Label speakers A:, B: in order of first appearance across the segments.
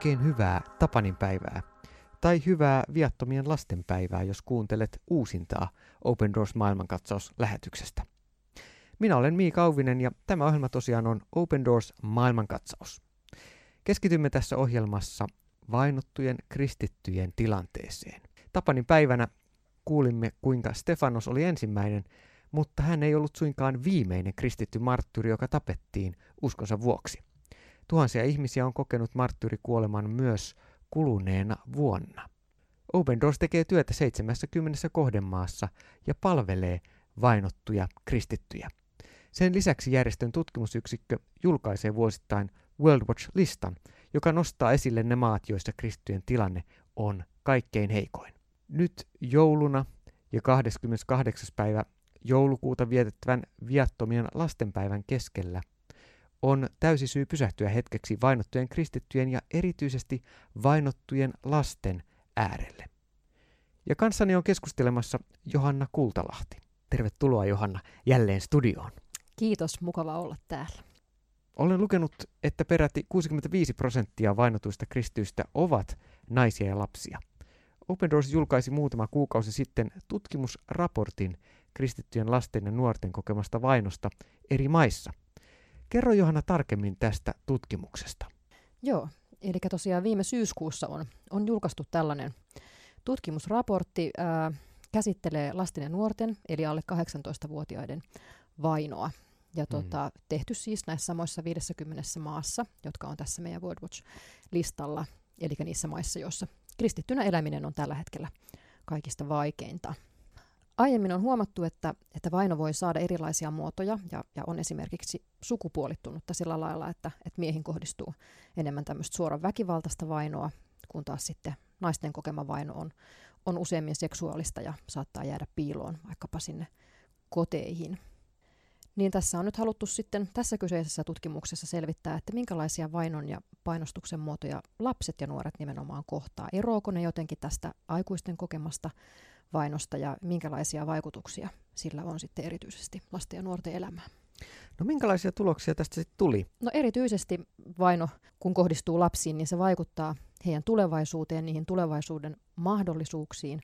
A: Oikein hyvää Tapanin päivää tai hyvää viattomien lasten päivää, jos kuuntelet uusintaa Open Doors maailmankatsaus-lähetyksestä. Minä olen Miika Auvinen ja tämä ohjelma tosiaan on Open Doors maailmankatsaus. Keskitymme tässä ohjelmassa vainottujen kristittyjen tilanteeseen. Tapanin päivänä kuulimme, kuinka Stefanos oli ensimmäinen, mutta hän ei ollut suinkaan viimeinen kristitty marttyyri, joka tapettiin uskonsa vuoksi. Tuhansia ihmisiä on kokenut marttyyrikuoleman myös kuluneena vuonna. Open Doors tekee työtä 70 kohdemaassa ja palvelee vainottuja kristittyjä. Sen lisäksi järjestön tutkimusyksikkö julkaisee vuosittain World Watch-listan, joka nostaa esille ne maat, joissa kristittyjen tilanne on kaikkein heikoin. Nyt jouluna ja 28. päivä joulukuuta vietettävän viattomien lastenpäivän keskellä on täysi syy pysähtyä hetkeksi vainottujen kristittyjen ja erityisesti vainottujen lasten äärelle. Ja kanssani on keskustelemassa Johanna Kultalahti. Tervetuloa Johanna jälleen studioon.
B: Kiitos, mukava olla täällä.
A: Olen lukenut, että peräti 65 prosenttia vainotuista kristyistä ovat naisia ja lapsia. Open Doors julkaisi muutama kuukausi sitten tutkimusraportin kristittyjen lasten ja nuorten kokemasta vainosta eri maissa. Kerro Johanna tarkemmin tästä tutkimuksesta.
B: Joo, eli tosiaan viime syyskuussa on, on julkaistu tällainen tutkimusraportti, ää, käsittelee lasten ja nuorten, eli alle 18-vuotiaiden vainoa. Ja mm. tota, tehty siis näissä samoissa 50 maassa, jotka on tässä meidän World Watch-listalla, eli niissä maissa, joissa kristittynä eläminen on tällä hetkellä kaikista vaikeinta. Aiemmin on huomattu, että, että vaino voi saada erilaisia muotoja ja, ja on esimerkiksi sukupuolittunutta sillä lailla, että, että miehiin kohdistuu enemmän tämmöistä suoran väkivaltaista vainoa, kun taas sitten naisten kokema vaino on, on useammin seksuaalista ja saattaa jäädä piiloon vaikkapa sinne koteihin. Niin tässä on nyt haluttu sitten tässä kyseisessä tutkimuksessa selvittää, että minkälaisia vainon ja painostuksen muotoja lapset ja nuoret nimenomaan kohtaa. Eroako ne jotenkin tästä aikuisten kokemasta vainosta ja minkälaisia vaikutuksia sillä on sitten erityisesti lasten ja nuorten elämään.
A: No minkälaisia tuloksia tästä sitten tuli?
B: No erityisesti vaino, kun kohdistuu lapsiin, niin se vaikuttaa heidän tulevaisuuteen, niihin tulevaisuuden mahdollisuuksiin,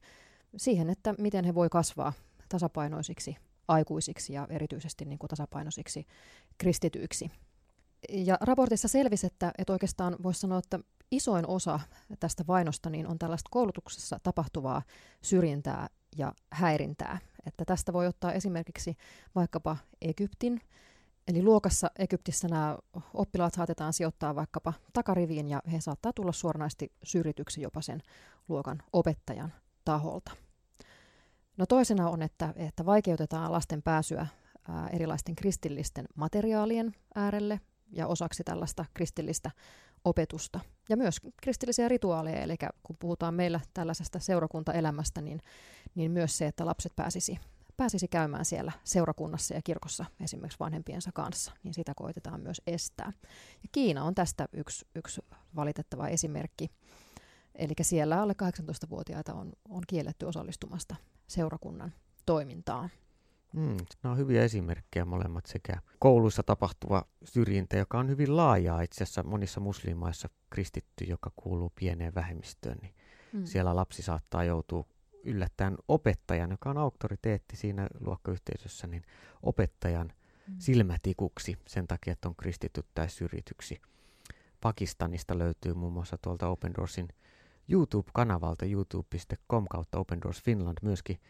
B: siihen, että miten he voi kasvaa tasapainoisiksi aikuisiksi ja erityisesti niin kuin tasapainoisiksi kristityiksi. Ja raportissa selvisi, että, että oikeastaan voisi sanoa, että isoin osa tästä vainosta niin on tällaista koulutuksessa tapahtuvaa syrjintää ja häirintää. Että tästä voi ottaa esimerkiksi vaikkapa Egyptin, eli luokassa Egyptissä nämä oppilaat saatetaan sijoittaa vaikkapa takariviin ja he saattaa tulla suoranaisesti syrjityksi jopa sen luokan opettajan taholta. No toisena on, että, että vaikeutetaan lasten pääsyä ää, erilaisten kristillisten materiaalien äärelle ja osaksi tällaista kristillistä opetusta ja myös kristillisiä rituaaleja, eli kun puhutaan meillä tällaisesta seurakuntaelämästä, niin, niin myös se, että lapset pääsisi, pääsisi käymään siellä seurakunnassa ja kirkossa esimerkiksi vanhempiensa kanssa, niin sitä koitetaan myös estää. Ja Kiina on tästä yksi, yksi valitettava esimerkki. Eli siellä alle 18-vuotiaita on, on kielletty osallistumasta seurakunnan toimintaan.
A: Mm, nämä on hyviä esimerkkejä molemmat sekä kouluissa tapahtuva syrjintä, joka on hyvin laajaa itse asiassa monissa muslimaissa kristitty, joka kuuluu pieneen vähemmistöön, niin mm. siellä lapsi saattaa joutua yllättäen opettajan, joka on auktoriteetti siinä luokkayhteisössä, niin opettajan mm. silmätikuksi sen takia, että on kristitty tai syrjityksi. Pakistanista löytyy muun muassa tuolta Open Doorsin YouTube-kanavalta youtube.com kautta Open Doors Finland myöskin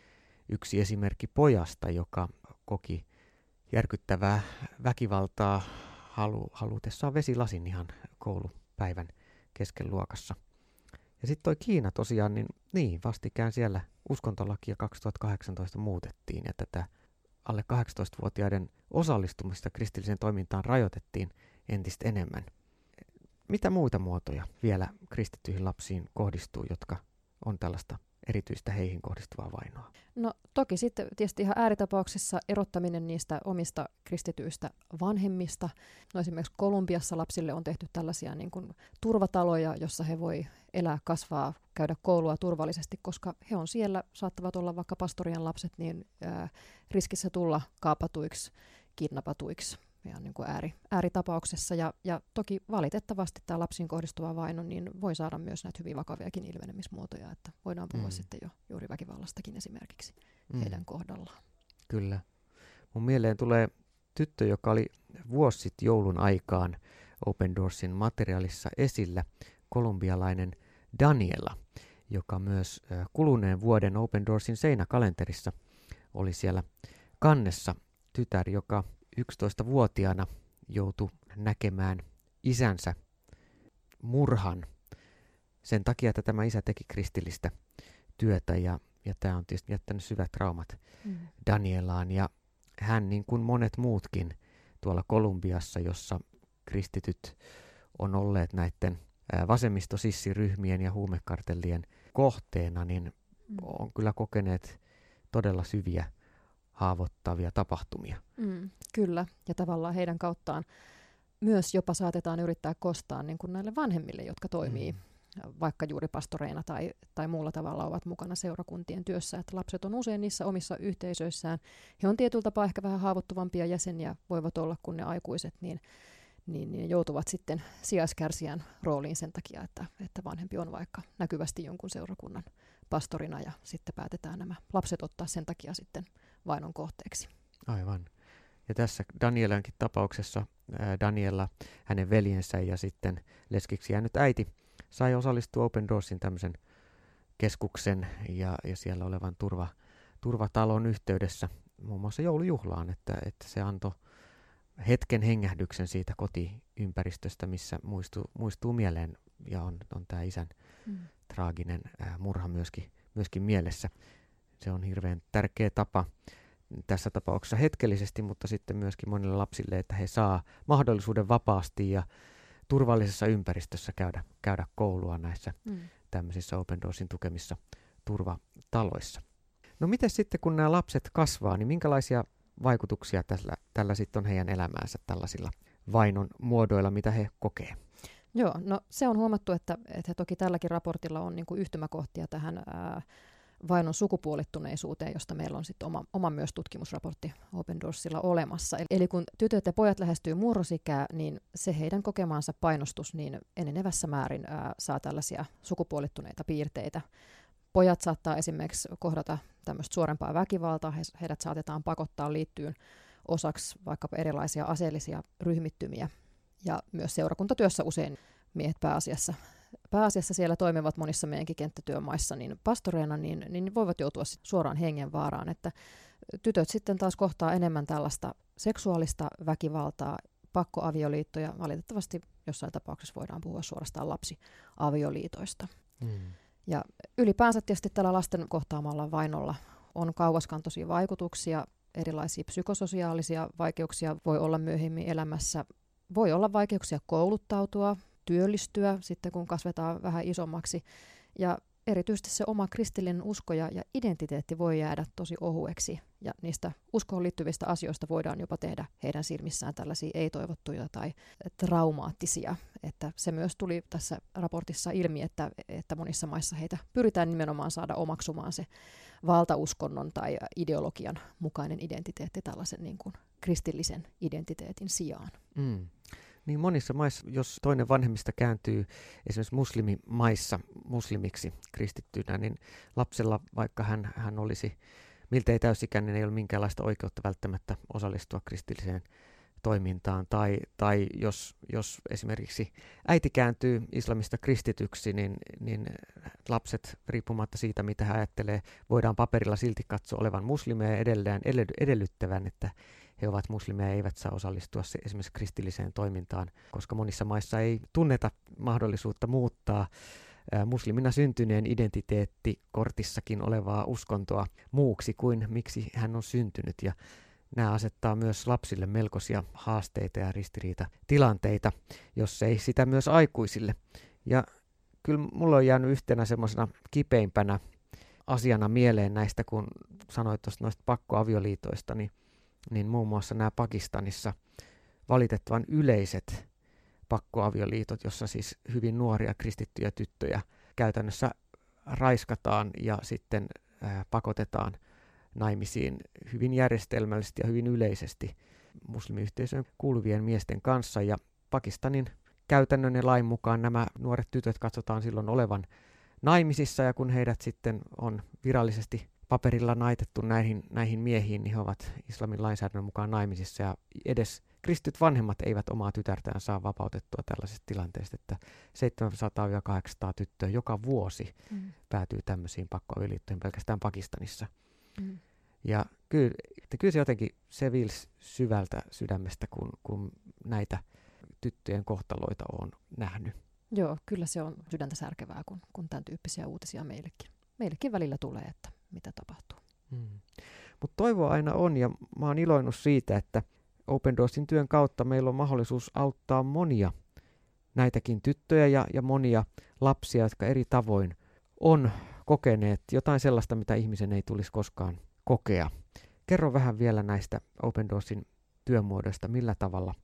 A: yksi esimerkki pojasta, joka koki järkyttävää väkivaltaa halu, halutessaan vesilasin ihan koulupäivän kesken luokassa. Ja sitten toi Kiina tosiaan, niin, niin vastikään siellä uskontolakia 2018 muutettiin ja tätä alle 18-vuotiaiden osallistumista kristilliseen toimintaan rajoitettiin entistä enemmän. Mitä muita muotoja vielä kristittyihin lapsiin kohdistuu, jotka on tällaista erityistä heihin kohdistuvaa vainoa?
B: No toki sitten tietysti ihan ääritapauksissa erottaminen niistä omista kristityistä vanhemmista. No esimerkiksi Kolumbiassa lapsille on tehty tällaisia niin kuin turvataloja, jossa he voi elää, kasvaa, käydä koulua turvallisesti, koska he on siellä, saattavat olla vaikka pastorien lapset, niin ää, riskissä tulla kaapatuiksi, kidnappatuiksi ihan niin kuin ääri, ääritapauksessa. Ja, ja toki valitettavasti tämä lapsiin kohdistuva vaino niin voi saada myös näitä hyvin vakaviakin ilmenemismuotoja, että voidaan puhua mm. sitten jo juuri väkivallastakin esimerkiksi mm. heidän kohdallaan.
A: Kyllä. Mun mieleen tulee tyttö, joka oli vuosi sitten joulun aikaan Open Doorsin materiaalissa esillä, kolumbialainen Daniela, joka myös kuluneen vuoden Open Doorsin seinäkalenterissa oli siellä kannessa tytär, joka 11-vuotiaana joutui näkemään isänsä murhan sen takia, että tämä isä teki kristillistä työtä ja, ja tämä on tietysti jättänyt syvät traumat mm. Danielaan ja hän niin kuin monet muutkin tuolla Kolumbiassa, jossa kristityt on olleet näiden vasemmistosissiryhmien ja huumekartellien kohteena, niin mm. on kyllä kokeneet todella syviä haavoittavia tapahtumia.
B: Mm, kyllä, ja tavallaan heidän kauttaan myös jopa saatetaan yrittää kostaa niin kuin näille vanhemmille, jotka toimii mm. vaikka juuri pastoreina tai, tai muulla tavalla ovat mukana seurakuntien työssä. Että lapset on usein niissä omissa yhteisöissään. He on tietyllä tapaa ehkä vähän haavoittuvampia jäseniä, voivat olla kuin ne aikuiset, niin, niin, niin joutuvat sitten sijaiskärsijän rooliin sen takia, että, että vanhempi on vaikka näkyvästi jonkun seurakunnan pastorina ja sitten päätetään nämä lapset ottaa sen takia sitten vainon kohteeksi.
A: Aivan. Ja tässä Danielankin tapauksessa ää, Daniela, hänen veljensä ja sitten leskiksi jäänyt äiti sai osallistua Open Doorsin tämmöisen keskuksen ja, ja siellä olevan turva, turvatalon yhteydessä muun muassa joulujuhlaan, että, että se antoi hetken hengähdyksen siitä kotiympäristöstä, missä muistuu, muistuu mieleen ja on, on tämä isän mm. traaginen ää, murha myöskin, myöskin mielessä se on hirveän tärkeä tapa tässä tapauksessa hetkellisesti, mutta sitten myöskin monille lapsille, että he saa mahdollisuuden vapaasti ja turvallisessa ympäristössä käydä, käydä koulua näissä mm. tämmöisissä Open Doorsin tukemissa turvataloissa. No miten sitten, kun nämä lapset kasvaa, niin minkälaisia vaikutuksia tällä, tällä sitten on heidän elämäänsä tällaisilla vainon muodoilla, mitä he kokee?
B: Joo, no se on huomattu, että, että toki tälläkin raportilla on niin kuin yhtymäkohtia tähän ää, vainon sukupuolittuneisuuteen, josta meillä on sitten oma, oma myös tutkimusraportti Open Doorsilla olemassa. Eli kun tytöt ja pojat lähestyy murrosikää, niin se heidän kokemaansa painostus niin enenevässä määrin ää, saa tällaisia sukupuolittuneita piirteitä. Pojat saattaa esimerkiksi kohdata tämmöistä suorempaa väkivaltaa, he, heidät saatetaan pakottaa liittyyn osaksi vaikkapa erilaisia aseellisia ryhmittymiä. Ja myös seurakuntatyössä usein miehet pääasiassa pääasiassa siellä toimivat monissa meidänkin kenttätyömaissa niin pastoreina, niin, niin voivat joutua suoraan hengenvaaraan, että tytöt sitten taas kohtaa enemmän tällaista seksuaalista väkivaltaa, pakkoavioliittoja, valitettavasti jossain tapauksessa voidaan puhua suorastaan lapsiavioliitoista. Mm. Ja ylipäänsä tietysti tällä lasten kohtaamalla vainolla on kauaskantoisia vaikutuksia, erilaisia psykososiaalisia vaikeuksia voi olla myöhemmin elämässä, voi olla vaikeuksia kouluttautua, työllistyä sitten, kun kasvetaan vähän isommaksi. Ja erityisesti se oma kristillinen usko ja, ja identiteetti voi jäädä tosi ohueksi. Ja niistä uskoon liittyvistä asioista voidaan jopa tehdä heidän silmissään tällaisia ei-toivottuja tai traumaattisia. Että se myös tuli tässä raportissa ilmi, että, että monissa maissa heitä pyritään nimenomaan saada omaksumaan se valtauskonnon tai ideologian mukainen identiteetti tällaisen niin kuin kristillisen identiteetin sijaan. Mm.
A: Niin monissa maissa, jos toinen vanhemmista kääntyy esimerkiksi muslimimaissa muslimiksi kristittynä, niin lapsella, vaikka hän, hän olisi miltei täysikäinen, ei ole minkäänlaista oikeutta välttämättä osallistua kristilliseen toimintaan. Tai, tai jos, jos esimerkiksi äiti kääntyy islamista kristityksi, niin, niin lapset, riippumatta siitä, mitä hän ajattelee, voidaan paperilla silti katsoa olevan muslimeja edelleen edellyttävän, että he ovat muslimeja eivät saa osallistua esimerkiksi kristilliseen toimintaan, koska monissa maissa ei tunneta mahdollisuutta muuttaa muslimina syntyneen identiteettikortissakin olevaa uskontoa muuksi kuin miksi hän on syntynyt. Ja nämä asettaa myös lapsille melkoisia haasteita ja ristiriita tilanteita, jos ei sitä myös aikuisille. Ja kyllä mulla on jäänyt yhtenä semmoisena kipeimpänä asiana mieleen näistä, kun sanoit tuosta noista pakkoavioliitoista, niin niin muun muassa nämä Pakistanissa valitettavan yleiset pakkoavioliitot, jossa siis hyvin nuoria kristittyjä tyttöjä käytännössä raiskataan ja sitten pakotetaan naimisiin hyvin järjestelmällisesti ja hyvin yleisesti. muslimiyhteisöön kuuluvien miesten kanssa ja Pakistanin käytännön ja lain mukaan nämä nuoret tytöt katsotaan silloin olevan naimisissa ja kun heidät sitten on virallisesti paperilla naitettu näihin, näihin miehiin, niin he ovat islamin lainsäädännön mukaan naimisissa ja edes kristyt vanhemmat eivät omaa tytärtään saa vapautettua tällaisesta tilanteesta, että 700-800 tyttöä joka vuosi mm. päätyy tämmöisiin pakkoavioliittoihin pelkästään Pakistanissa. Mm. Ja kyllä, kyllä se jotenkin se vils syvältä sydämestä, kun, kun näitä tyttöjen kohtaloita on nähnyt.
B: Joo, kyllä se on sydäntä särkevää, kun, kun tämän tyyppisiä uutisia meillekin, meillekin välillä tulee, että mitä tapahtuu. Mm.
A: Mutta toivoa aina on, ja mä oon iloinut siitä, että Open Doorsin työn kautta meillä on mahdollisuus auttaa monia näitäkin tyttöjä ja, ja monia lapsia, jotka eri tavoin on kokeneet jotain sellaista, mitä ihmisen ei tulisi koskaan kokea. Kerro vähän vielä näistä Open Doorsin työmuodoista, millä tavalla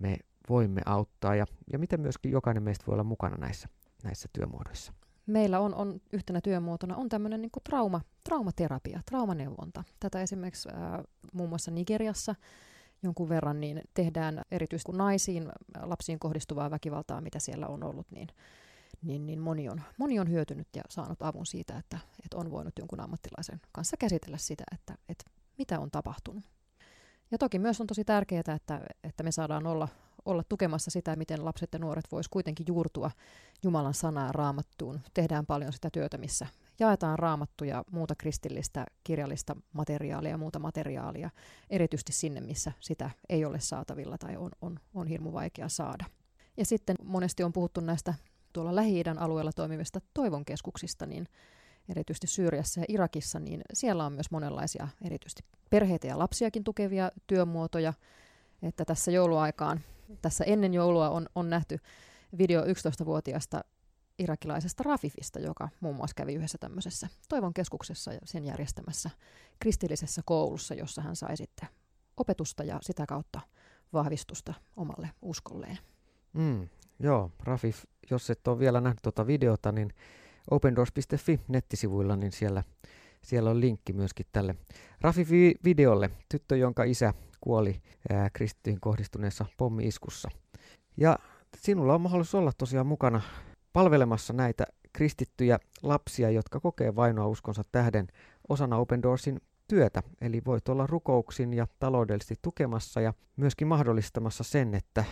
A: me voimme auttaa ja, ja miten myöskin jokainen meistä voi olla mukana näissä, näissä työmuodoissa.
B: Meillä on, on yhtenä työmuotona on tämmöinen niin trauma, traumaterapia, traumaneuvonta. Tätä esimerkiksi äh, muun muassa Nigeriassa jonkun verran niin tehdään erityisesti naisiin, lapsiin kohdistuvaa väkivaltaa, mitä siellä on ollut, niin, niin, niin moni, on, moni on hyötynyt ja saanut avun siitä, että, että on voinut jonkun ammattilaisen kanssa käsitellä sitä, että, että mitä on tapahtunut. Ja toki myös on tosi tärkeää, että, että me saadaan olla, olla tukemassa sitä, miten lapset ja nuoret voisivat kuitenkin juurtua Jumalan sanaa raamattuun. Tehdään paljon sitä työtä, missä jaetaan raamattuja, muuta kristillistä kirjallista materiaalia ja muuta materiaalia, erityisesti sinne, missä sitä ei ole saatavilla tai on, on, on hirmu vaikea saada. Ja sitten monesti on puhuttu näistä tuolla Lähi-idän alueella toimivista toivonkeskuksista, niin erityisesti Syyriassa ja Irakissa, niin siellä on myös monenlaisia erityisesti perheitä ja lapsiakin tukevia työmuotoja, että tässä jouluaikaan, tässä ennen joulua on, on nähty video 11-vuotiaasta irakilaisesta Rafifista, joka muun muassa kävi yhdessä tämmöisessä Toivon keskuksessa ja sen järjestämässä kristillisessä koulussa, jossa hän sai sitten opetusta ja sitä kautta vahvistusta omalle uskolleen.
A: Mm, joo, Rafif, jos et ole vielä nähnyt tuota videota, niin opendoors.fi nettisivuilla, niin siellä, siellä on linkki myöskin tälle Rafif-videolle, tyttö, jonka isä kuoli ää, kristittyihin kohdistuneessa pommi-iskussa. Ja sinulla on mahdollisuus olla tosiaan mukana palvelemassa näitä kristittyjä lapsia, jotka kokee vainoa uskonsa tähden osana Open Doorsin työtä. Eli voit olla rukouksin ja taloudellisesti tukemassa ja myöskin mahdollistamassa sen, että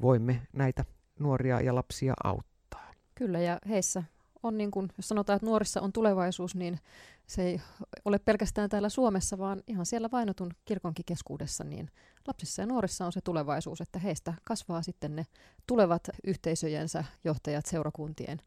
A: voimme näitä nuoria ja lapsia auttaa.
B: Kyllä, ja heissä on niin kuin, jos sanotaan, että nuorissa on tulevaisuus, niin se ei ole pelkästään täällä Suomessa, vaan ihan siellä vainotun kirkonkin keskuudessa, niin lapsissa ja nuorissa on se tulevaisuus, että heistä kasvaa sitten ne tulevat yhteisöjensä johtajat, seurakuntien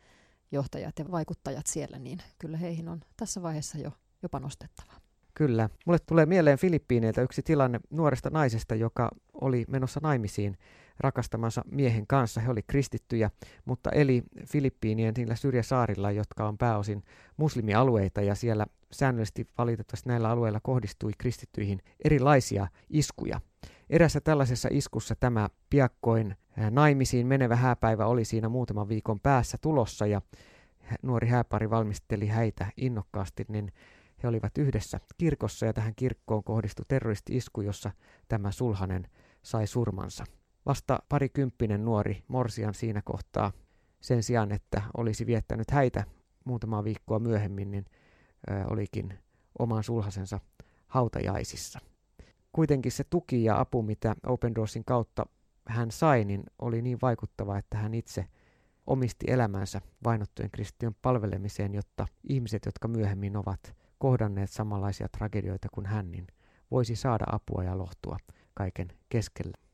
B: johtajat ja vaikuttajat siellä, niin kyllä heihin on tässä vaiheessa jo, jo panostettava.
A: Kyllä. Mulle tulee mieleen Filippiineiltä yksi tilanne nuoresta naisesta, joka oli menossa naimisiin rakastamansa miehen kanssa. He oli kristittyjä, mutta eli Filippiinien niillä syrjäsaarilla, jotka on pääosin muslimialueita ja siellä säännöllisesti valitettavasti näillä alueilla kohdistui kristittyihin erilaisia iskuja. Erässä tällaisessa iskussa tämä piakkoin naimisiin menevä hääpäivä oli siinä muutaman viikon päässä tulossa ja nuori hääpari valmisteli häitä innokkaasti, niin he olivat yhdessä kirkossa ja tähän kirkkoon kohdistui terroristi-isku, jossa tämä sulhanen sai surmansa. Vasta parikymppinen nuori Morsian siinä kohtaa sen sijaan, että olisi viettänyt häitä muutamaa viikkoa myöhemmin, niin olikin oman sulhasensa hautajaisissa. Kuitenkin se tuki ja apu, mitä Open Doorsin kautta hän sai, niin oli niin vaikuttava, että hän itse omisti elämänsä vainottujen kristittyjen palvelemiseen, jotta ihmiset, jotka myöhemmin ovat kohdanneet samanlaisia tragedioita kuin hän, niin voisi saada apua ja lohtua kaiken keskellä.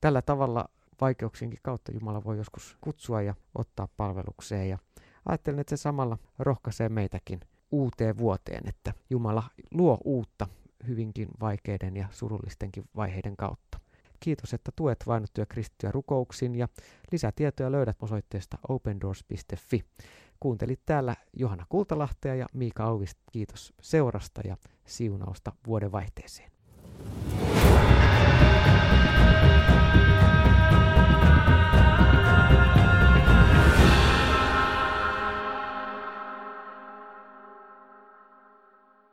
A: Tällä tavalla vaikeuksienkin kautta Jumala voi joskus kutsua ja ottaa palvelukseen. Ja ajattelen, että se samalla rohkaisee meitäkin uuteen vuoteen, että Jumala luo uutta hyvinkin vaikeiden ja surullistenkin vaiheiden kautta. Kiitos, että tuet vainottuja kristittyjä rukouksin ja lisätietoja löydät osoitteesta opendoors.fi. Kuuntelit täällä Johanna Kultalahtea ja Miika Auvist. Kiitos seurasta ja siunausta vuoden vaihteeseen.